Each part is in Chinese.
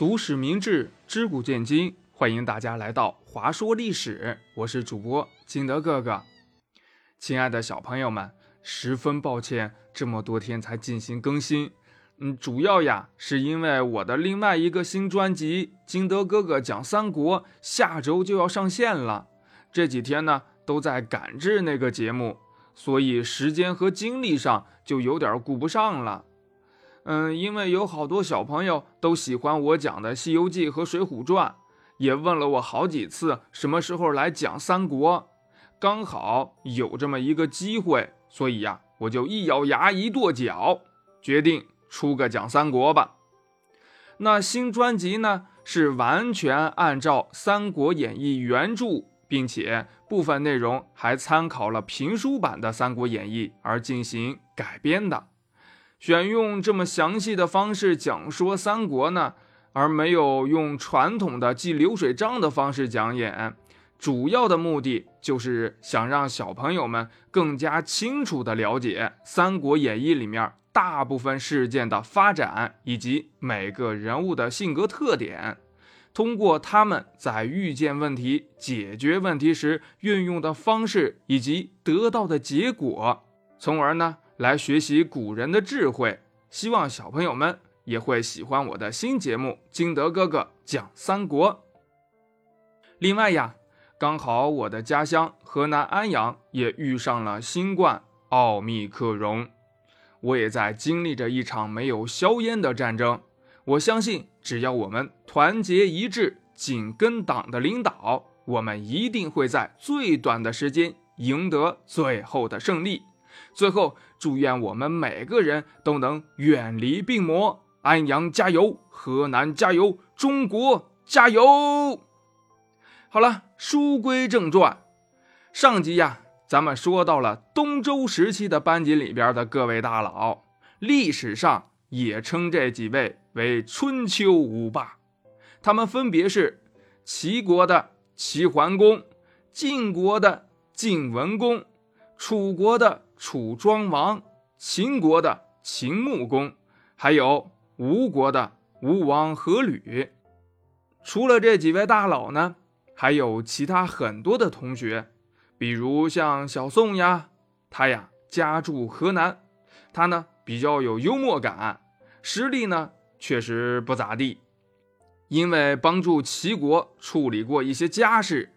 读史明智，知古见今，欢迎大家来到华说历史。我是主播金德哥哥。亲爱的小朋友们，十分抱歉这么多天才进行更新。嗯，主要呀是因为我的另外一个新专辑《金德哥哥讲三国》下周就要上线了，这几天呢都在赶制那个节目，所以时间和精力上就有点顾不上了。嗯，因为有好多小朋友都喜欢我讲的《西游记》和《水浒传》，也问了我好几次什么时候来讲三国。刚好有这么一个机会，所以呀，我就一咬牙一跺脚，决定出个讲三国吧。那新专辑呢，是完全按照《三国演义》原著，并且部分内容还参考了评书版的《三国演义》而进行改编的。选用这么详细的方式讲说三国呢，而没有用传统的记流水账的方式讲演。主要的目的就是想让小朋友们更加清楚地了解《三国演义》里面大部分事件的发展以及每个人物的性格特点，通过他们在遇见问题、解决问题时运用的方式以及得到的结果，从而呢来学习古人的智慧。希望小朋友们也会喜欢我的新节目《金德哥哥讲三国》。另外呀。刚好我的家乡河南安阳也遇上了新冠，奥密克戎，我也在经历着一场没有硝烟的战争。我相信，只要我们团结一致，紧跟党的领导，我们一定会在最短的时间赢得最后的胜利。最后，祝愿我们每个人都能远离病魔。安阳加油，河南加油，中国加油！好了，书归正传。上集呀，咱们说到了东周时期的班级里边的各位大佬，历史上也称这几位为春秋五霸。他们分别是齐国的齐桓公、晋国的晋文公、楚国的楚庄王、秦国的秦穆公，还有吴国的吴王阖闾。除了这几位大佬呢？还有其他很多的同学，比如像小宋呀，他呀家住河南，他呢比较有幽默感，实力呢确实不咋地。因为帮助齐国处理过一些家事，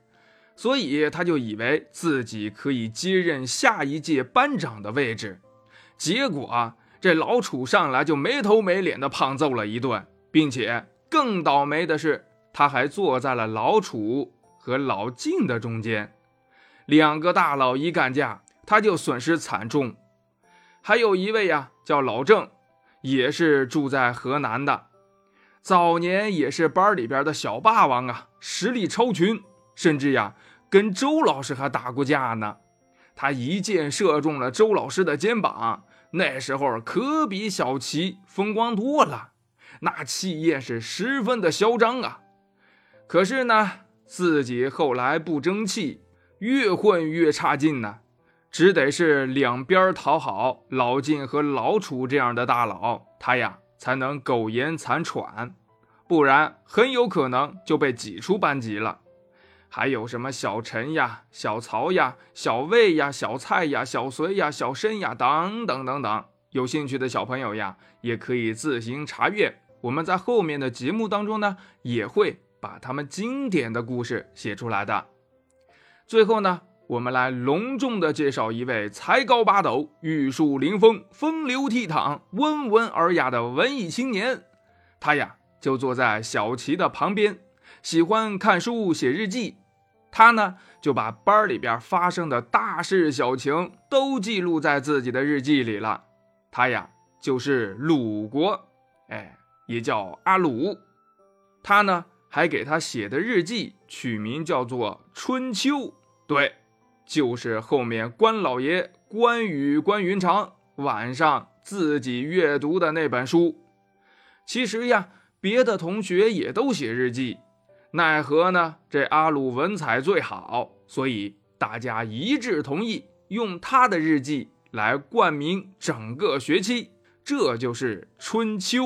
所以他就以为自己可以接任下一届班长的位置。结果啊，这老楚上来就没头没脸的胖揍了一顿，并且更倒霉的是。他还坐在了老楚和老晋的中间，两个大佬一干架，他就损失惨重。还有一位呀，叫老郑，也是住在河南的，早年也是班里边的小霸王啊，实力超群，甚至呀跟周老师还打过架呢。他一箭射中了周老师的肩膀，那时候可比小齐风光多了，那气焰是十分的嚣张啊。可是呢，自己后来不争气，越混越差劲呢，只得是两边讨好老晋和老楚这样的大佬，他呀才能苟延残喘，不然很有可能就被挤出班级了。还有什么小陈呀、小曹呀、小魏呀、小蔡呀、小隋呀、小申呀等等等等，有兴趣的小朋友呀，也可以自行查阅。我们在后面的节目当中呢，也会。把他们经典的故事写出来的。最后呢，我们来隆重的介绍一位才高八斗、玉树临风、风流倜傥、温文尔雅的文艺青年。他呀，就坐在小齐的旁边，喜欢看书、写日记。他呢，就把班里边发生的大事小情都记录在自己的日记里了。他呀，就是鲁国，哎，也叫阿鲁。他呢。还给他写的日记取名叫做《春秋》，对，就是后面关老爷关羽关云长晚上自己阅读的那本书。其实呀，别的同学也都写日记，奈何呢？这阿鲁文采最好，所以大家一致同意用他的日记来冠名整个学期，这就是《春秋》。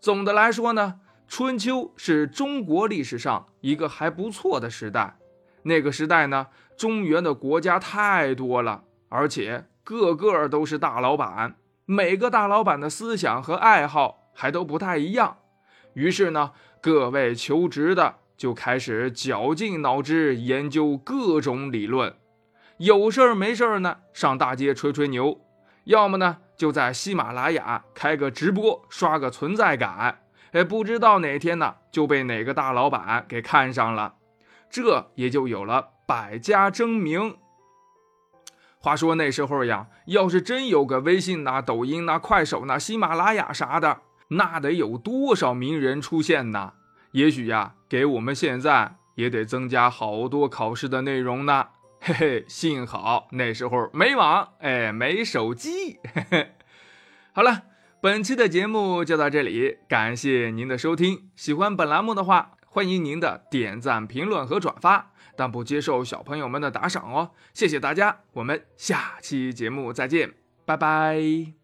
总的来说呢。春秋是中国历史上一个还不错的时代。那个时代呢，中原的国家太多了，而且个个都是大老板，每个大老板的思想和爱好还都不太一样。于是呢，各位求职的就开始绞尽脑汁研究各种理论，有事儿没事儿呢，上大街吹吹牛，要么呢就在喜马拉雅开个直播，刷个存在感。哎，不知道哪天呢，就被哪个大老板给看上了，这也就有了百家争鸣。话说那时候呀，要是真有个微信呐、抖音呐、快手呐、喜马拉雅啥的，那得有多少名人出现呢？也许呀，给我们现在也得增加好多考试的内容呢。嘿嘿，幸好那时候没网，哎，没手机。嘿嘿，好了。本期的节目就到这里，感谢您的收听。喜欢本栏目的话，欢迎您的点赞、评论和转发，但不接受小朋友们的打赏哦。谢谢大家，我们下期节目再见，拜拜。